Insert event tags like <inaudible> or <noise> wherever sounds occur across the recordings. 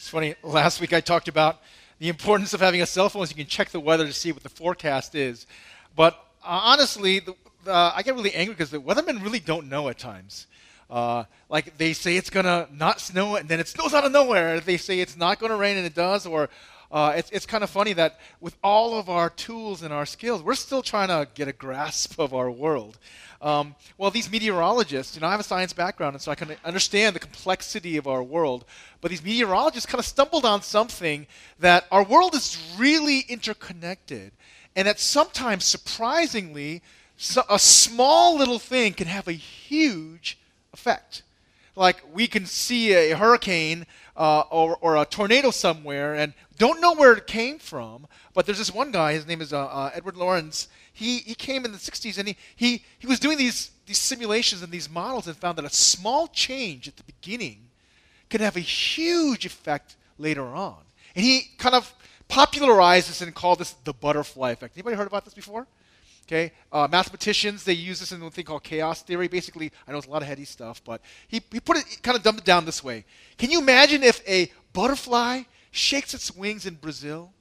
It's funny. Last week I talked about the importance of having a cell phone so you can check the weather to see what the forecast is. But uh, honestly, the, uh, I get really angry because the weathermen really don't know at times. Uh, like they say it's gonna not snow and then it snows out of nowhere. They say it's not gonna rain and it does, or uh, it's, it's kind of funny that with all of our tools and our skills, we're still trying to get a grasp of our world. Um, well, these meteorologists, you know, I have a science background, and so I can understand the complexity of our world. But these meteorologists kind of stumbled on something that our world is really interconnected, and that sometimes, surprisingly, so a small little thing can have a huge effect. Like we can see a hurricane uh, or, or, a tornado somewhere and don't know where it came from, but there's this one guy, his name is uh, uh, Edward Lorenz. He, he came in the 60s and he, he, he was doing these, these simulations and these models and found that a small change at the beginning can have a huge effect later on. And he kind of popularized this and called this the butterfly effect. Anybody heard about this before? Okay, uh, mathematicians they use this in a thing called chaos theory. Basically, I know it's a lot of heady stuff, but he, he put it he kind of dumbed it down this way. Can you imagine if a butterfly shakes its wings in Brazil,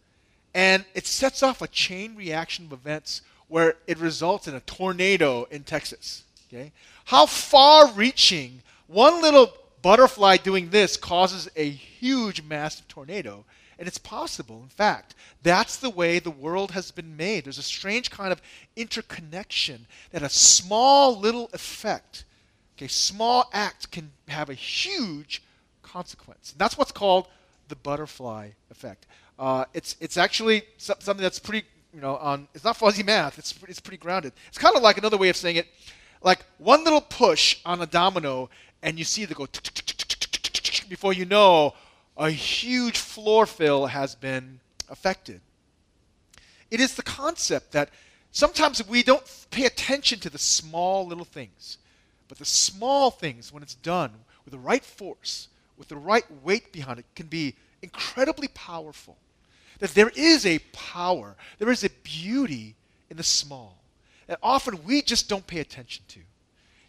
and it sets off a chain reaction of events where it results in a tornado in Texas? Okay, how far-reaching one little butterfly doing this causes a huge, massive tornado and it's possible, in fact. That's the way the world has been made. There's a strange kind of interconnection that a small little effect, okay, small act can have a huge consequence. And that's what's called the butterfly effect. Uh, it's, it's actually something that's pretty, you know, on, it's not fuzzy math, it's, it's pretty grounded. It's kind of like another way of saying it, like one little push on a domino, and you see it go before you know a huge floor fill has been affected. It is the concept that sometimes we don't pay attention to the small little things, but the small things, when it's done with the right force, with the right weight behind it, can be incredibly powerful. That there is a power, there is a beauty in the small that often we just don't pay attention to.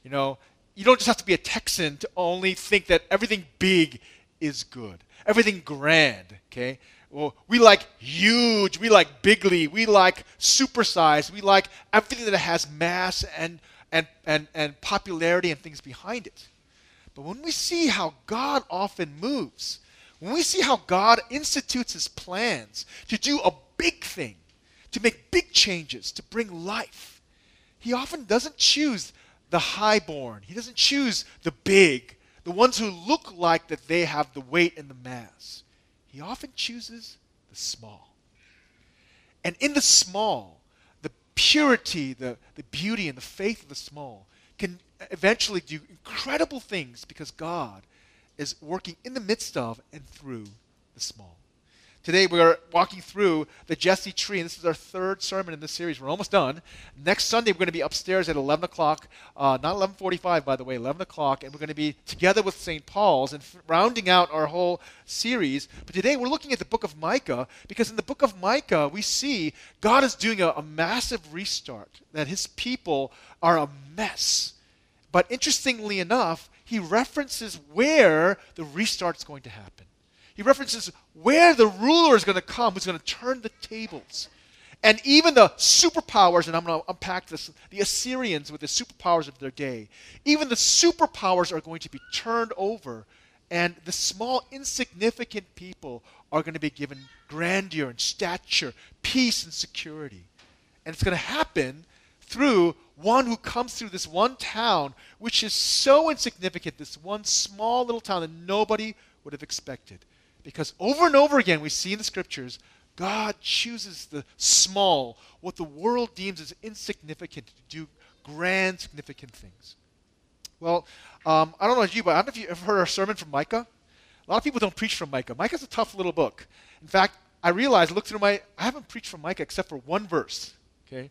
You know, you don't just have to be a Texan to only think that everything big is good everything grand, okay? Well, we like huge, we like bigly, we like supersized, we like everything that has mass and, and, and, and popularity and things behind it. But when we see how God often moves, when we see how God institutes his plans to do a big thing, to make big changes, to bring life, he often doesn't choose the highborn. He doesn't choose the big the ones who look like that they have the weight and the mass. He often chooses the small. And in the small, the purity, the, the beauty, and the faith of the small can eventually do incredible things because God is working in the midst of and through the small. Today we are walking through the Jesse tree, and this is our third sermon in this series. We're almost done. Next Sunday we're going to be upstairs at 11 o'clock, uh, not 11:45 by the way, 11 o'clock, and we're going to be together with St. Paul's and f- rounding out our whole series. But today we're looking at the book of Micah because in the book of Micah we see God is doing a, a massive restart. That His people are a mess. But interestingly enough, He references where the restart is going to happen. He references where the ruler is going to come who's going to turn the tables. And even the superpowers, and I'm going to unpack this, the Assyrians with the superpowers of their day, even the superpowers are going to be turned over, and the small, insignificant people are going to be given grandeur and stature, peace and security. And it's going to happen through one who comes through this one town, which is so insignificant, this one small little town that nobody would have expected. Because over and over again, we see in the scriptures, God chooses the small, what the world deems as insignificant, to do grand, significant things. Well, um, I don't know about you, but I don't know if you've ever heard a sermon from Micah. A lot of people don't preach from Micah. Micah's a tough little book. In fact, I realized, look through my, I haven't preached from Micah except for one verse. Okay,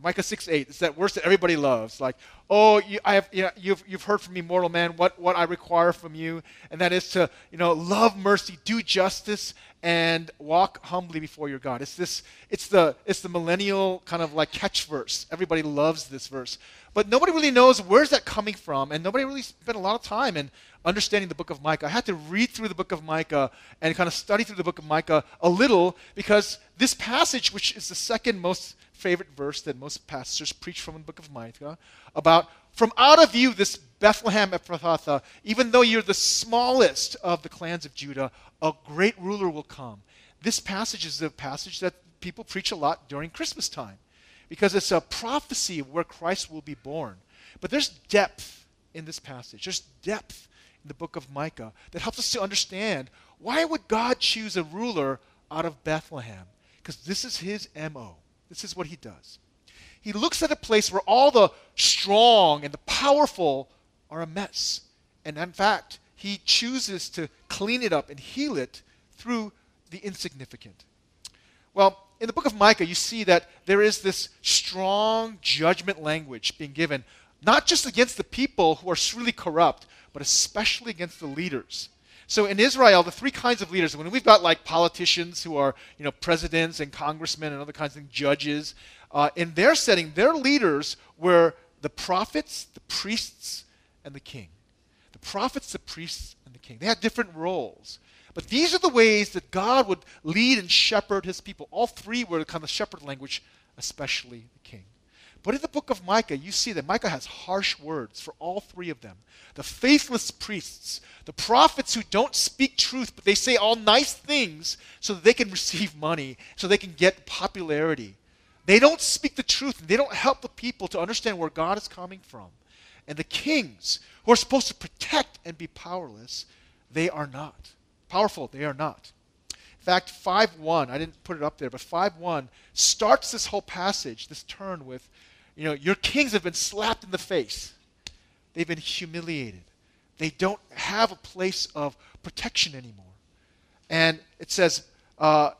Micah 6 8. It's that verse that everybody loves. Like, oh, you, I have, you know, you've, you've heard from me, mortal man, what, what I require from you. And that is to, you know, love mercy, do justice, and walk humbly before your God. It's this, it's the, it's the millennial kind of like catch verse. Everybody loves this verse. But nobody really knows where's that coming from, and nobody really spent a lot of time in understanding the book of Micah. I had to read through the book of Micah and kind of study through the book of Micah a little because this passage, which is the second most favorite verse that most pastors preach from in the book of Micah, about from out of you, this Bethlehem Ephrathah, even though you're the smallest of the clans of Judah, a great ruler will come. This passage is a passage that people preach a lot during Christmas time because it's a prophecy of where Christ will be born. But there's depth in this passage. There's depth in the book of Micah that helps us to understand why would God choose a ruler out of Bethlehem? Because this is his MO. This is what he does. He looks at a place where all the strong and the powerful are a mess. And in fact, he chooses to clean it up and heal it through the insignificant. Well, in the book of Micah, you see that there is this strong judgment language being given, not just against the people who are really corrupt, but especially against the leaders. So in Israel, the three kinds of leaders, when we've got like politicians who are, you know, presidents and congressmen and other kinds of judges, uh, in their setting, their leaders were the prophets, the priests, and the king. The prophets, the priests, and the king. They had different roles. But these are the ways that God would lead and shepherd his people. All three were kind of shepherd language, especially the king. But in the book of Micah, you see that Micah has harsh words for all three of them. The faithless priests, the prophets who don't speak truth, but they say all nice things so that they can <laughs> receive money, so they can get popularity. They don't speak the truth, they don't help the people to understand where God is coming from. And the kings, who are supposed to protect and be powerless, they are not powerful. They are not. In fact, 5 1, I didn't put it up there, but 5 1 starts this whole passage, this turn with, you know, your kings have been slapped in the face. They've been humiliated. They don't have a place of protection anymore. And it says, uh,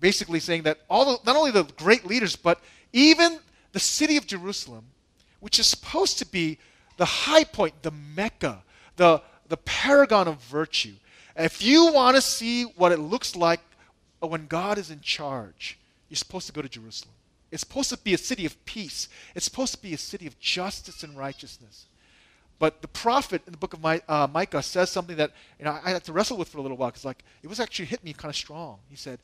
basically saying that all the, not only the great leaders, but even the city of Jerusalem, which is supposed to be the high point, the Mecca, the, the paragon of virtue, if you want to see what it looks like when God is in charge, you're supposed to go to Jerusalem. It's supposed to be a city of peace. It's supposed to be a city of justice and righteousness. But the prophet in the book of My, uh, Micah says something that you know, I had to wrestle with for a little while because like it was actually hit me kind of strong. He said,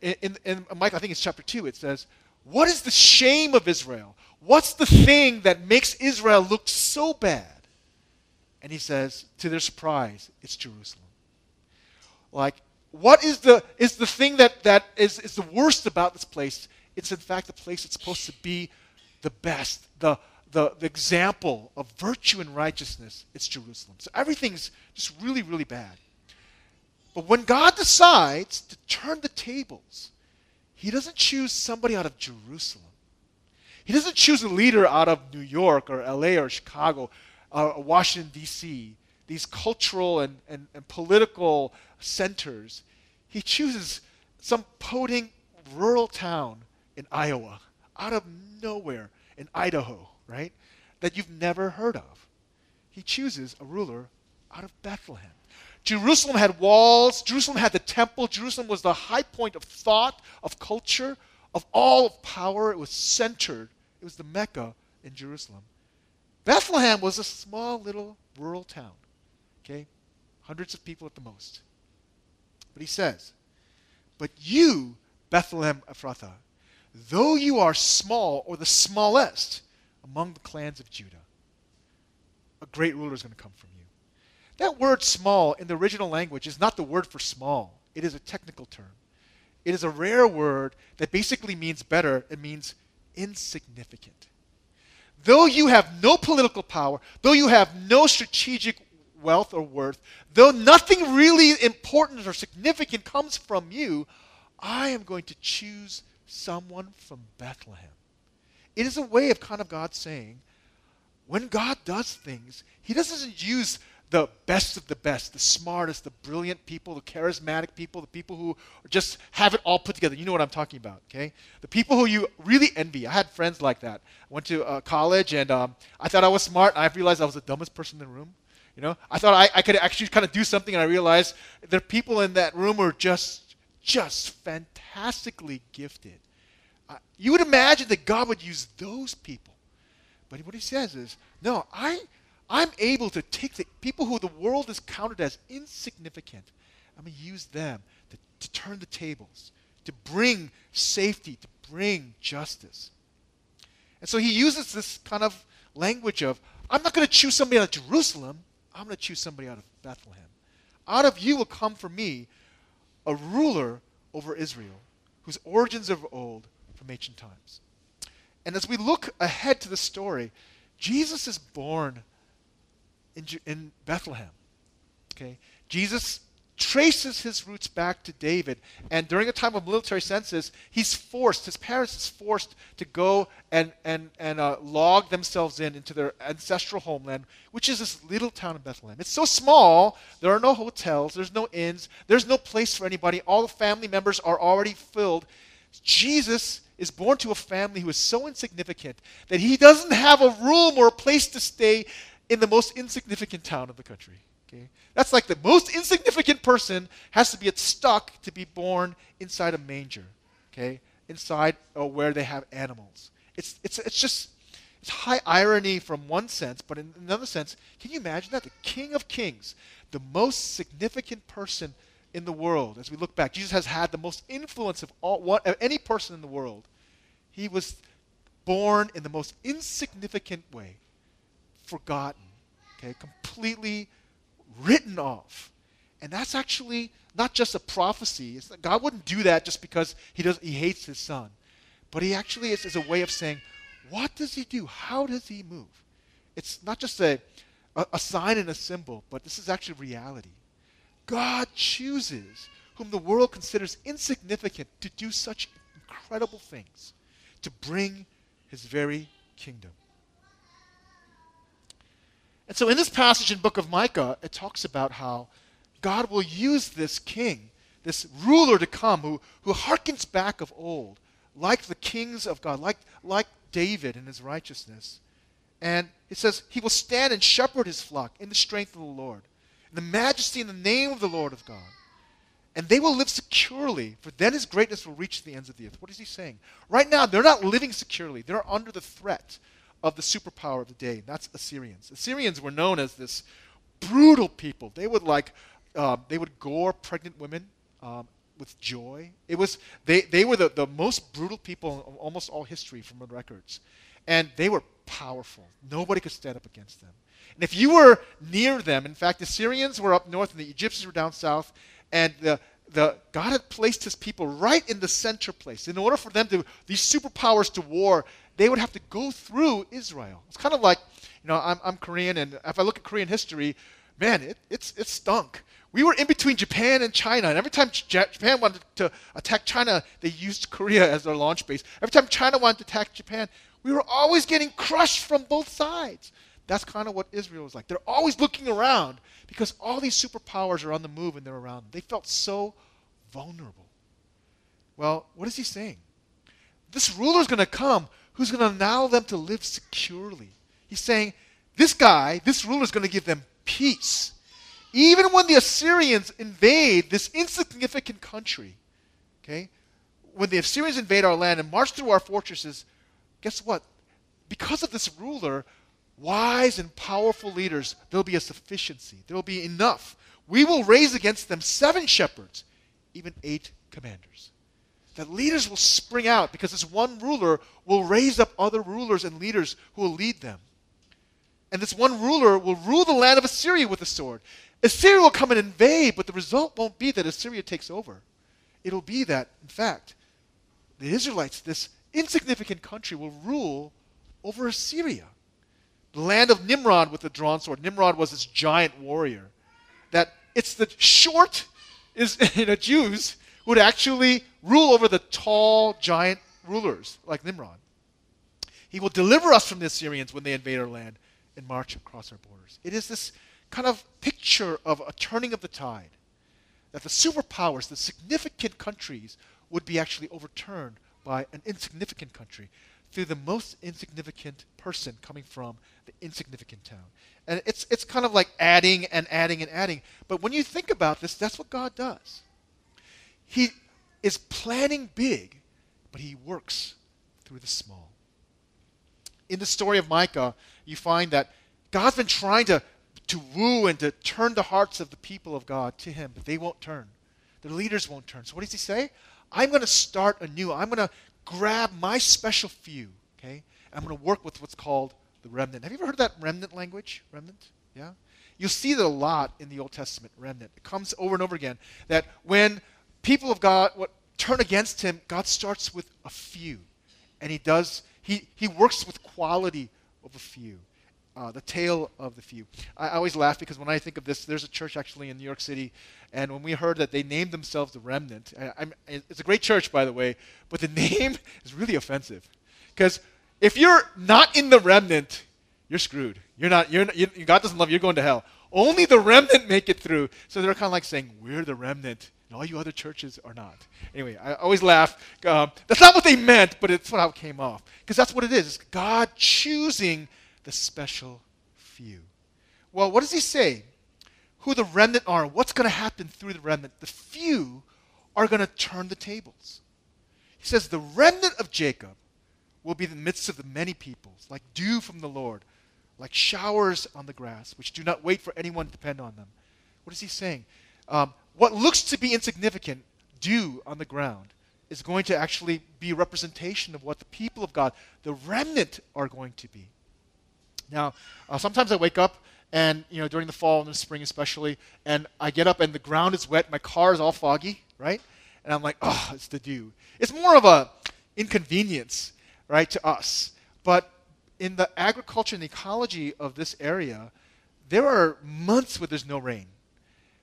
in, in, in Micah, I think it's chapter 2, it says, What is the shame of Israel? What's the thing that makes Israel look so bad? And he says, to their surprise, it's Jerusalem. Like, what is the, is the thing that, that is, is the worst about this place? It's in fact the place that's supposed to be the best, the, the, the example of virtue and righteousness. It's Jerusalem. So everything's just really, really bad. But when God decides to turn the tables, He doesn't choose somebody out of Jerusalem. He doesn't choose a leader out of New York or LA or Chicago or Washington, D.C these cultural and, and, and political centers, he chooses some podunk rural town in Iowa, out of nowhere, in Idaho, right? That you've never heard of. He chooses a ruler out of Bethlehem. Jerusalem had walls. Jerusalem had the temple. Jerusalem was the high point of thought, of culture, of all of power. It was centered. It was the Mecca in Jerusalem. Bethlehem was a small little rural town. Okay? Hundreds of people at the most. But he says, But you, Bethlehem Ephrathah, though you are small or the smallest among the clans of Judah, a great ruler is going to come from you. That word small in the original language is not the word for small, it is a technical term. It is a rare word that basically means better, it means insignificant. Though you have no political power, though you have no strategic wealth or worth, though nothing really important or significant comes from you, I am going to choose someone from Bethlehem. It is a way of kind of God saying, when God does things, He doesn't use the best of the best, the smartest, the brilliant people, the charismatic people, the people who just have it all put together. You know what I'm talking about, okay? The people who you really envy. I had friends like that. I went to uh, college and um, I thought I was smart. I realized I was the dumbest person in the room. You know, I thought I, I could actually kind of do something, and I realized the people in that room were just, just fantastically gifted. Uh, you would imagine that God would use those people, but what He says is, no, I I'm able to take the people who the world has counted as insignificant, I'm going to use them to, to turn the tables, to bring safety, to bring justice. And so he uses this kind of language of, I'm not going to choose somebody out of Jerusalem, I'm going to choose somebody out of Bethlehem. Out of you will come for me a ruler over Israel, whose origins are old from ancient times. And as we look ahead to the story, Jesus is born in, in Bethlehem. Okay? Jesus traces his roots back to David. And during a time of military census, he's forced, his parents is forced to go and, and, and uh, log themselves in into their ancestral homeland, which is this little town of Bethlehem. It's so small, there are no hotels, there's no inns, there's no place for anybody. All the family members are already filled. Jesus is born to a family who is so insignificant that he doesn't have a room or a place to stay in the most insignificant town of the country. Okay? That's like the most insignificant person has to be stuck to be born inside a manger, okay? Inside or where they have animals. It's, it's, it's just it's high irony from one sense, but in another sense, can you imagine that? The King of Kings, the most significant person in the world, as we look back, Jesus has had the most influence of all, of any person in the world. He was born in the most insignificant way forgotten, okay, completely written off. And that's actually not just a prophecy. God wouldn't do that just because he, does, he hates his son. But he actually is, is a way of saying, what does he do? How does he move? It's not just a, a, a sign and a symbol, but this is actually reality. God chooses whom the world considers insignificant to do such incredible things, to bring his very kingdom. And so in this passage in book of Micah, it talks about how God will use this king, this ruler to come who, who harkens back of old, like the kings of God, like, like David in his righteousness. And it says, He will stand and shepherd his flock in the strength of the Lord, in the majesty and the name of the Lord of God. And they will live securely, for then his greatness will reach the ends of the earth. What is he saying? Right now, they're not living securely. They're under the threat of the superpower of the day. That's Assyrians. Assyrians were known as this brutal people. They would like uh, they would gore pregnant women um, with joy. It was they they were the, the most brutal people in almost all history from the records, and they were powerful. Nobody could stand up against them. And if you were near them, in fact, the Syrians were up north and the Egyptians were down south, and the the, God had placed his people right in the center place. In order for them to, these superpowers to war, they would have to go through Israel. It's kind of like, you know, I'm, I'm Korean, and if I look at Korean history, man, it, it's, it stunk. We were in between Japan and China, and every time Japan wanted to attack China, they used Korea as their launch base. Every time China wanted to attack Japan, we were always getting crushed from both sides. That's kind of what Israel was like. They're always looking around because all these superpowers are on the move and they're around. They felt so vulnerable. Well, what is he saying? This ruler is going to come who's going to allow them to live securely. He's saying, this guy, this ruler is going to give them peace. Even when the Assyrians invade this insignificant country, okay, when the Assyrians invade our land and march through our fortresses, guess what? Because of this ruler, wise and powerful leaders, there'll be a sufficiency. There'll be enough. We will raise against them seven shepherds, even eight commanders that leaders will spring out because this one ruler will raise up other rulers and leaders who will lead them. And this one ruler will rule the land of Assyria with a sword. Assyria will come and invade, but the result won't be that Assyria takes over. It'll be that, in fact, the Israelites, this insignificant country, will rule over Assyria. The land of Nimrod with the drawn sword. Nimrod was this giant warrior. That it's the short is <laughs> you know, Jews would actually rule over the tall, giant rulers like Nimrod. He will deliver us from the Assyrians when they invade our land and march across our borders. It is this kind of picture of a turning of the tide. That the superpowers, the significant countries, would be actually overturned by an insignificant country through the most insignificant person coming from the insignificant town. And it's, it's kind of like adding and adding and adding. But when you think about this, that's what God does. He is planning big, but he works through the small. In the story of Micah, you find that God's been trying to, to woo and to turn the hearts of the people of God to him, but they won't turn. Their leaders won't turn. So what does he say? I'm going to start anew. I'm going to grab my special few, okay? I'm going to work with what's called the remnant. Have you ever heard that remnant language? Remnant? Yeah? You'll see that a lot in the Old Testament, remnant. It comes over and over again that when people of God what, turn against him, God starts with a few. And he does, he, he works with quality of a few. Uh, the tale of the few. I always laugh because when I think of this, there's a church actually in New York City, and when we heard that they named themselves the Remnant, I, it's a great church, by the way, but the <laughs> name is really offensive. Because if you're not in the remnant, you're screwed. You're not, you're you, God doesn't love you, you're going to hell. Only the remnant make it through. So they're kind of like saying, We're the remnant, and all you other churches are not. Anyway, I always laugh. Um, that's not what they meant, but it's what how it came off. Because that's what it is. It's God choosing the special few. Well, what does he say? Who the remnant are, what's going to happen through the remnant? The few are going to turn the tables. He says, The remnant of Jacob will be in the midst of the many peoples, like dew from the Lord, like showers on the grass, which do not wait for anyone to depend on them. What is he saying? Um, what looks to be insignificant, dew on the ground, is going to actually be a representation of what the people of God, the remnant, are going to be. Now, uh, sometimes I wake up and you know during the fall and the spring especially, and I get up and the ground is wet, my car is all foggy, right? And I'm like, oh, it's the dew. It's more of a inconvenience right, to us. But in the agriculture and the ecology of this area, there are months where there's no rain.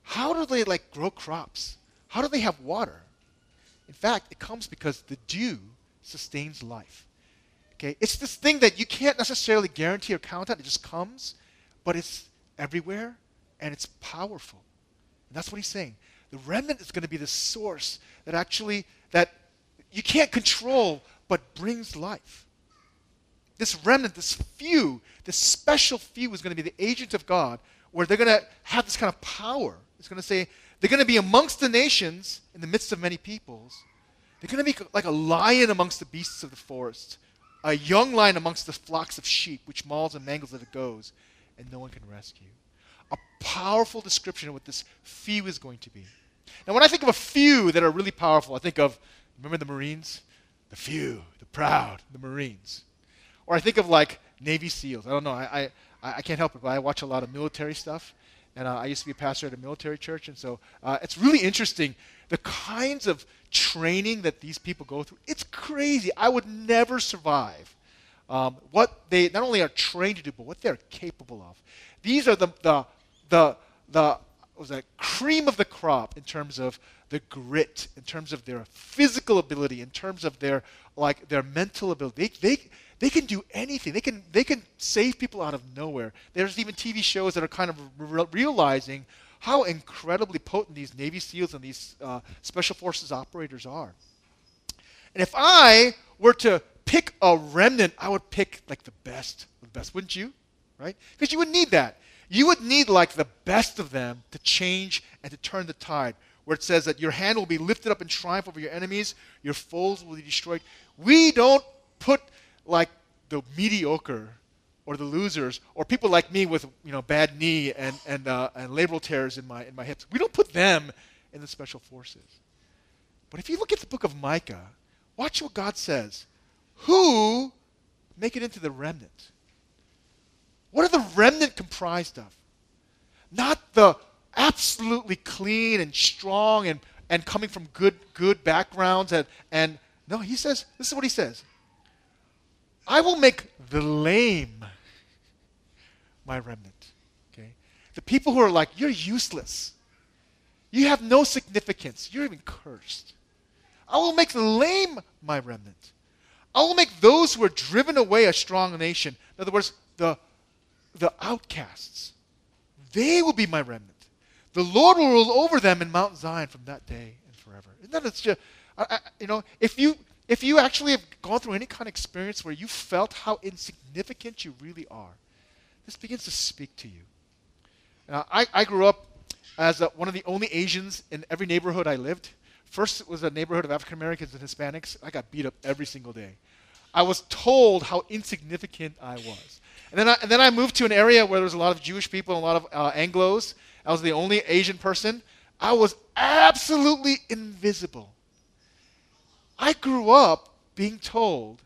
How do they like grow crops? How do they have water? In fact, it comes because the dew sustains life. Okay, it's this thing that you can't necessarily guarantee or count on. It just comes, but it's everywhere and it's powerful. And that's what he's saying. The remnant is going to be the source that actually that you can't control, but brings life. This remnant, this few, this special few is going to be the agent of God, where they're going to have this kind of power. It's going to say they're going to be amongst the nations in the midst of many peoples. They're going to be like a lion amongst the beasts of the forest, a young lion amongst the flocks of sheep, which mauls and mangles as it goes, and no one can rescue. A powerful description of what this few is going to be. Now, when I think of a few that are really powerful, I think of remember the Marines? the few, the proud, the Marines. Or I think of like Navy SEALs. I don't know. I, I, I can't help it, but I watch a lot of military stuff. And uh, I used to be a pastor at a military church. And so uh, it's really interesting the kinds of training that these people go through. It's crazy. I would never survive um, what they not only are trained to do, but what they're capable of. These are the, the, the, the was that cream of the crop in terms of the grit, in terms of their physical ability, in terms of their like their mental ability. They, they, they can do anything. They can they can save people out of nowhere. There's even TV shows that are kind of re- realizing how incredibly potent these Navy SEALs and these uh, Special Forces operators are. And if I were to pick a remnant, I would pick like the best the best, wouldn't you? Right? Because you would need that. You would need like the best of them to change and to turn the tide where it says that your hand will be lifted up in triumph over your enemies, your foes will be destroyed. We don't put like the mediocre or the losers or people like me with you know bad knee and and uh, and labral tears in my in my hips. We don't put them in the special forces. But if you look at the book of Micah, watch what God says. Who make it into the remnant? What are the remnant comprised of? Not the absolutely clean and strong and, and coming from good, good backgrounds. And, and no, he says, this is what he says I will make the lame my remnant. Okay? The people who are like, you're useless. You have no significance. You're even cursed. I will make the lame my remnant. I will make those who are driven away a strong nation. In other words, the, the outcasts They will be my remnant. The Lord will rule over them in Mount Zion from that day and forever. Isn't that it's just, I, I, you know, if you if you actually have gone through any kind of experience where you felt how insignificant you really are, this begins to speak to you. Now, I, I grew up as a, one of the only Asians in every neighborhood I lived. First, it was a neighborhood of African Americans and Hispanics. I got beat up every single day. I was told how insignificant I was. And then I, and then I moved to an area where there was a lot of Jewish people and a lot of uh, Anglos. I was the only Asian person. I was absolutely invisible. I grew up being told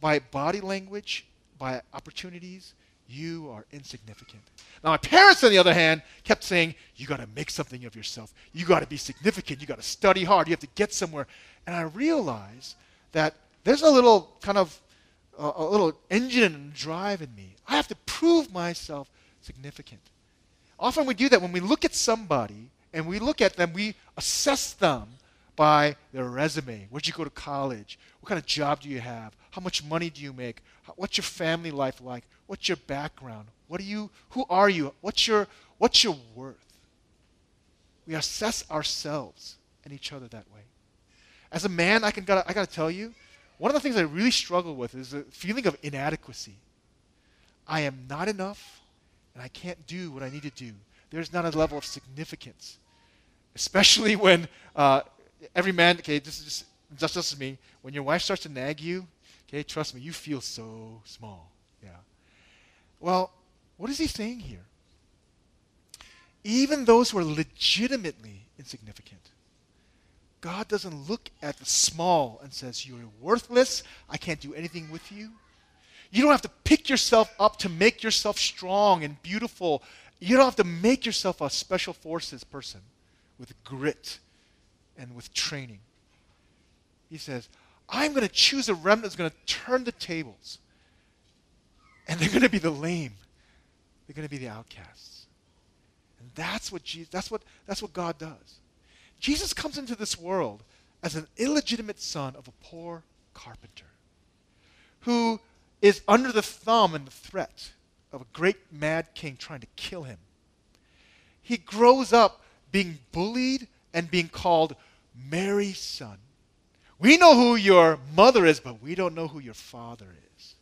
by body language, by opportunities, you are insignificant. Now, my parents, on the other hand, kept saying, You got to make something of yourself. You got to be significant. You got to study hard. You have to get somewhere. And I realized that there's a little kind of uh, a little engine and drive in me. I have to prove myself significant. Often we do that when we look at somebody and we look at them, we assess them by their resume. Where'd you go to college? What kind of job do you have? How much money do you make? What's your family life like? What's your background? What are you? Who are you? What's your What's your worth? We assess ourselves and each other that way. As a man, I can gotta, I gotta tell you, one of the things I really struggle with is the feeling of inadequacy. I am not enough, and I can't do what I need to do. There's not a level of significance, especially when uh, every man, okay, this is just, just, just me. When your wife starts to nag you, okay, trust me, you feel so small. Yeah. Well, what is he saying here? Even those who are legitimately insignificant, God doesn't look at the small and says, You're worthless. I can't do anything with you. You don't have to pick yourself up to make yourself strong and beautiful. You don't have to make yourself a special forces person with grit with training. He says, I'm going to choose a remnant that's going to turn the tables. And they're going to be the lame. They're going to be the outcasts. And that's what Jesus, that's what that's what God does. Jesus comes into this world as an illegitimate son of a poor carpenter who is under the thumb and the threat of a great mad king trying to kill him. He grows up being bullied and being called Mary's son. We know who your mother is, but we don't know who your father is.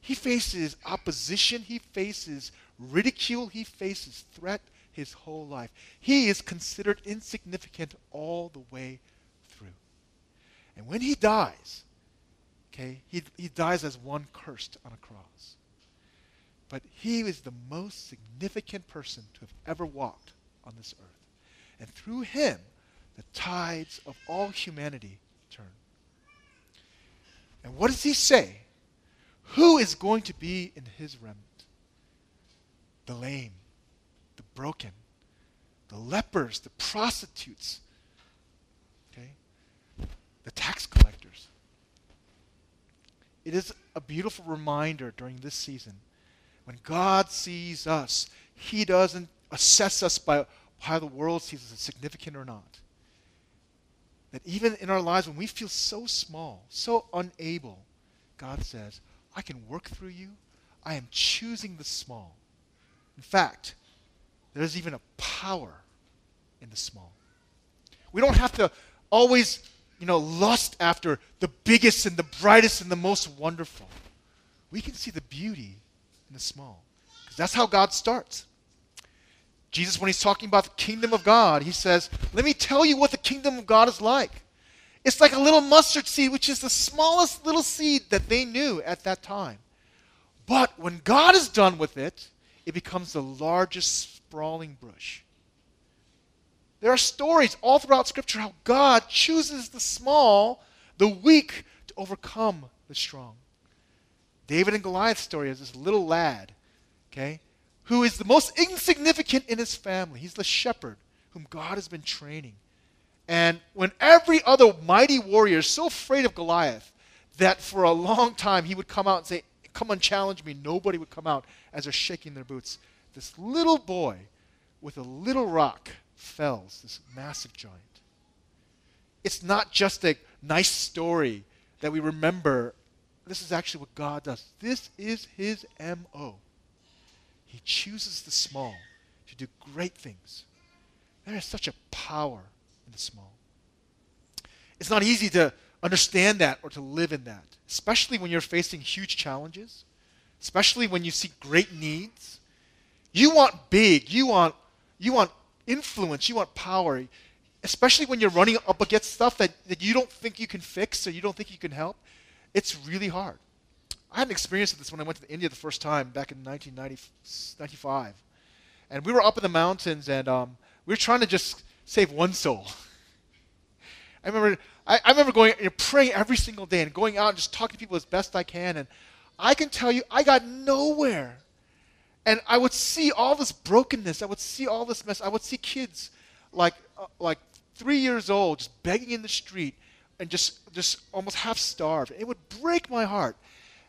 He faces opposition, he faces ridicule, he faces threat his whole life. He is considered insignificant all the way through. And when he dies, okay, he, he dies as one cursed on a cross. But he is the most significant person to have ever walked on this earth. And through him, the tides of all humanity turn. And what does he say? Who is going to be in his remnant? The lame, the broken, the lepers, the prostitutes, okay? The tax collectors. It is a beautiful reminder during this season. When God sees us, he doesn't assess us by how the world sees us as significant or not. That even in our lives, when we feel so small, so unable, God says, I can work through you. I am choosing the small. In fact, there's even a power in the small. We don't have to always, you know, lust after the biggest and the brightest and the most wonderful. We can see the beauty in the small. Because that's how God starts. Jesus, when he's talking about the kingdom of God, he says, Let me tell you what the kingdom of God is like. It's like a little mustard seed, which is the smallest little seed that they knew at that time. But when God is done with it, it becomes the largest sprawling bush. There are stories all throughout Scripture how God chooses the small, the weak, to overcome the strong. David and Goliath's story is this little lad, okay, who is the most insignificant in his family. He's the shepherd whom God has been training. And when every other mighty warrior is so afraid of Goliath that for a long time he would come out and say, Come and challenge me, nobody would come out as they're shaking their boots. This little boy with a little rock fells this massive giant. It's not just a nice story that we remember. This is actually what God does. This is his MO. He chooses the small. to do great things. There is such a power in the small. It's not easy to understand that or to live in that, especially when you're facing huge challenges, especially when you see great needs. You want big, you want you want influence, you want power, especially when you're running up against stuff that, that you don't think you can fix or you don't think you can help. It's really hard. I had an experience of this when I went to India the first time back in 1995. And we were up in the mountains and um, we were trying to just save one soul. <laughs> I remember, I, I remember going, know, praying every single day and going out and just talking to people as best I can. And I can tell you, I got nowhere. And I would see all this brokenness. I would see all this mess. I would see kids like, uh, like three years old just begging in the street and just, just almost half starved. It would break my heart.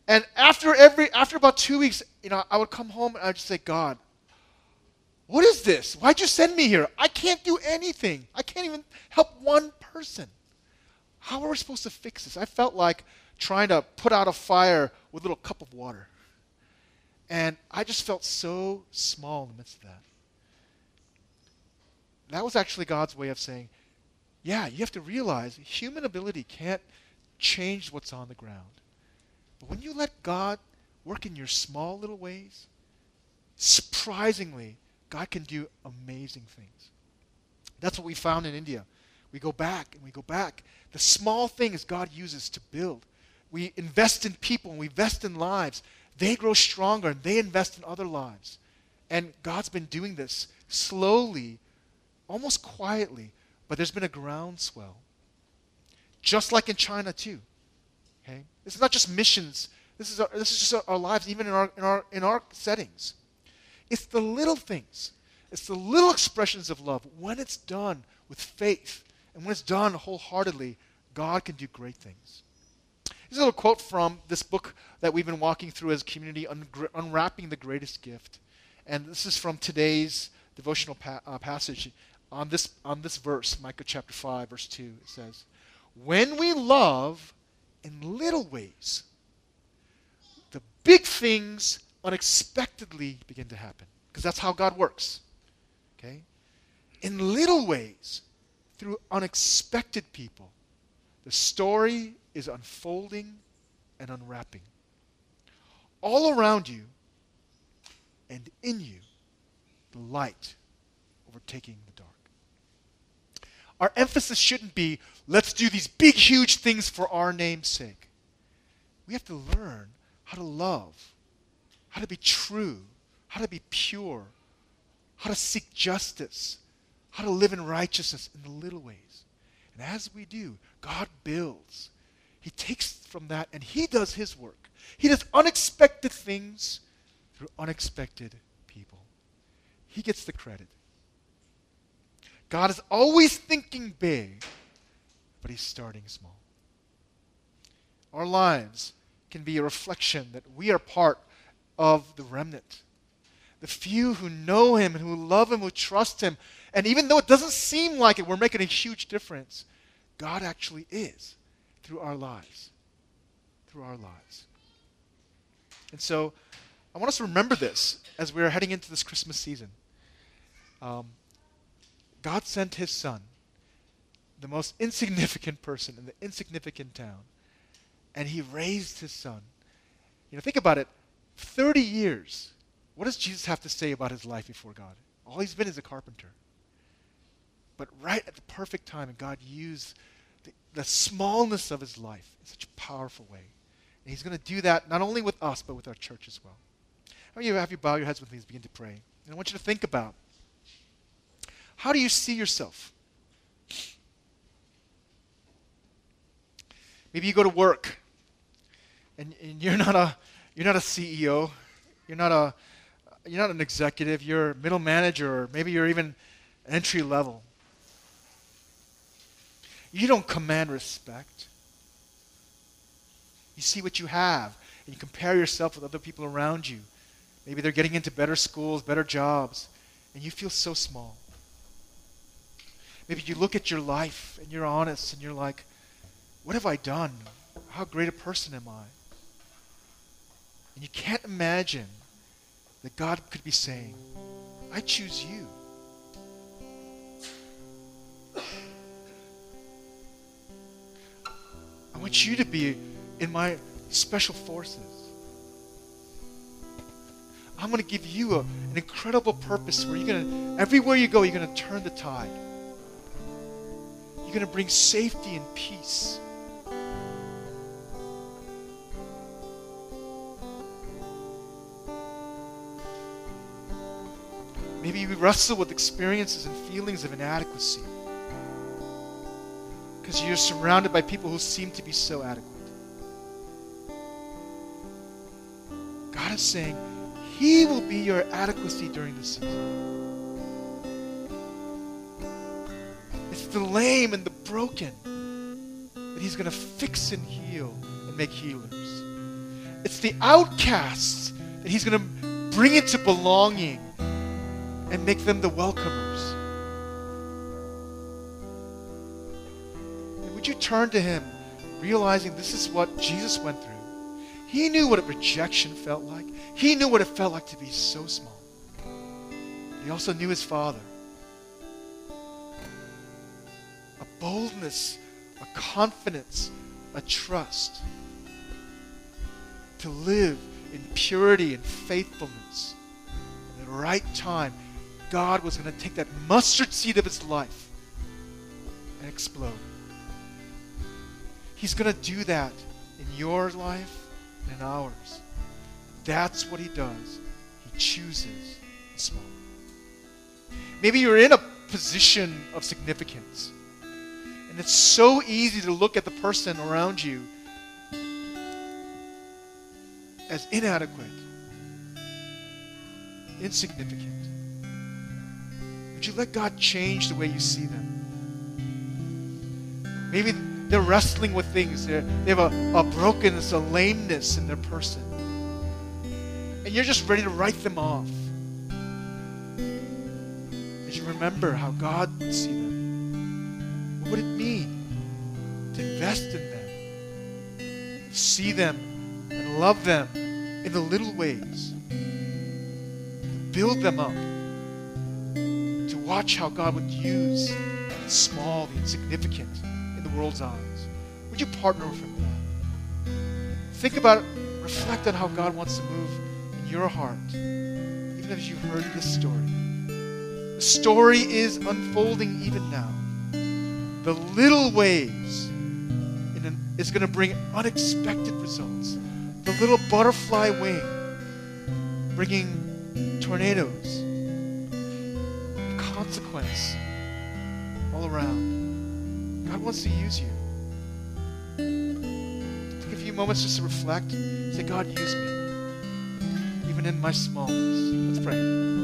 And after every, after about two weeks, you know, I would come home and I'd just say, God, what is this? Why'd you send me here? I can't do anything. I can't even help one person. How are we supposed to fix this? I felt like trying to put out a fire with a little cup of water. And I just felt so small in the midst of that. That was actually God's way of saying, yeah, you have to realize human ability can't change what's on the ground. But when you let God work in your small little ways, surprisingly, God can do amazing things. That's what we found in India. We go back and we go back. The small things God uses to build. We invest in people and we invest in lives. They grow stronger and they invest in other lives. And God's been doing this slowly, almost quietly, but there's been a groundswell. Just like in China, too. Okay? This is not just missions. This is, our, this is just our lives, even in our, in, our, in our settings. It's the little things. It's the little expressions of love. When it's done with faith and when it's done wholeheartedly, God can do great things. Here's a little quote from this book that we've been walking through as community, Unwrapping the Greatest Gift. And this is from today's devotional pa- uh, passage on this, on this verse, Micah chapter 5, verse 2. It says, When we love in little ways, the big things unexpectedly begin to happen. Because that's how God works. Okay? In little ways, through unexpected people, the story is unfolding and unwrapping. All around you and in you, the light overtaking the dark. Our emphasis shouldn't be, let's do these big, huge things for our name's sake. We have to learn how to love how to be true, how to be pure, how to seek justice, how to live in righteousness in the little ways. And as we do, God builds. He takes from that and He does His work. He does unexpected things through unexpected people. He gets the credit. God is always thinking big, but He's starting small. Our lives can be a reflection that we are part of the remnant. The few who know him and who love him, who trust him. And even though it doesn't seem like it, we're making a huge difference. God actually is through our lives. Through our lives. And so I want us to remember this as we're heading into this Christmas season. Um, God sent his son, the most insignificant person in the insignificant town, and he raised his son. You know, think about it. 30 years. What does Jesus have to say about his life before God? All he's been is a carpenter. But right at the perfect time, and God used the, the smallness of his life in such a powerful way. And he's going to do that not only with us, but with our church as well. How you have you bow your heads with me as begin to pray? And I want you to think about how do you see yourself? Maybe you go to work and, and you're not a you're not a CEO. You're not a you're not an executive. You're a middle manager, or maybe you're even entry level. You don't command respect. You see what you have, and you compare yourself with other people around you. Maybe they're getting into better schools, better jobs, and you feel so small. Maybe you look at your life and you're honest and you're like, what have I done? How great a person am I? And you can't imagine that God could be saying, I choose you. I want you to be in my special forces. I'm going to give you a, an incredible purpose where you're going to, everywhere you go, you're going to turn the tide. You're going to bring safety and peace. Maybe you wrestle with experiences and feelings of inadequacy because you're surrounded by people who seem to be so adequate. God is saying, He will be your adequacy during the season. It's the lame and the broken that He's going to fix and heal and make healers. It's the outcasts that He's going to bring into belonging and make them the welcomers. And would you turn to Him, realizing this is what Jesus went through? He knew what a rejection felt like. He knew what it felt like to be so small. He also knew His Father. A boldness, a confidence, a trust to live in purity and faithfulness. At the right time, God was going to take that mustard seed of his life and explode. He's going to do that in your life and in ours. That's what he does. He chooses the small. Maybe you're in a position of significance. And it's so easy to look at the person around you as inadequate, insignificant. Would you let God change the way you see them? Maybe they're wrestling with things. They're, they have a, a brokenness, a lameness in their person. And you're just ready to write them off. As you remember how God would see them. What would it mean to invest in them? See them and love them in the little ways. Build them up watch how God would use the small, the insignificant in the world's eyes. Would you partner with Him that? Think about, reflect on how God wants to move in your heart, even as you've heard this story. The story is unfolding even now. The little ways an, is going to bring unexpected results. The little butterfly wing bringing tornadoes consequence all around. God wants to use you. Take a few moments just to reflect. Say, God, use me, even in my smallness. Let's pray.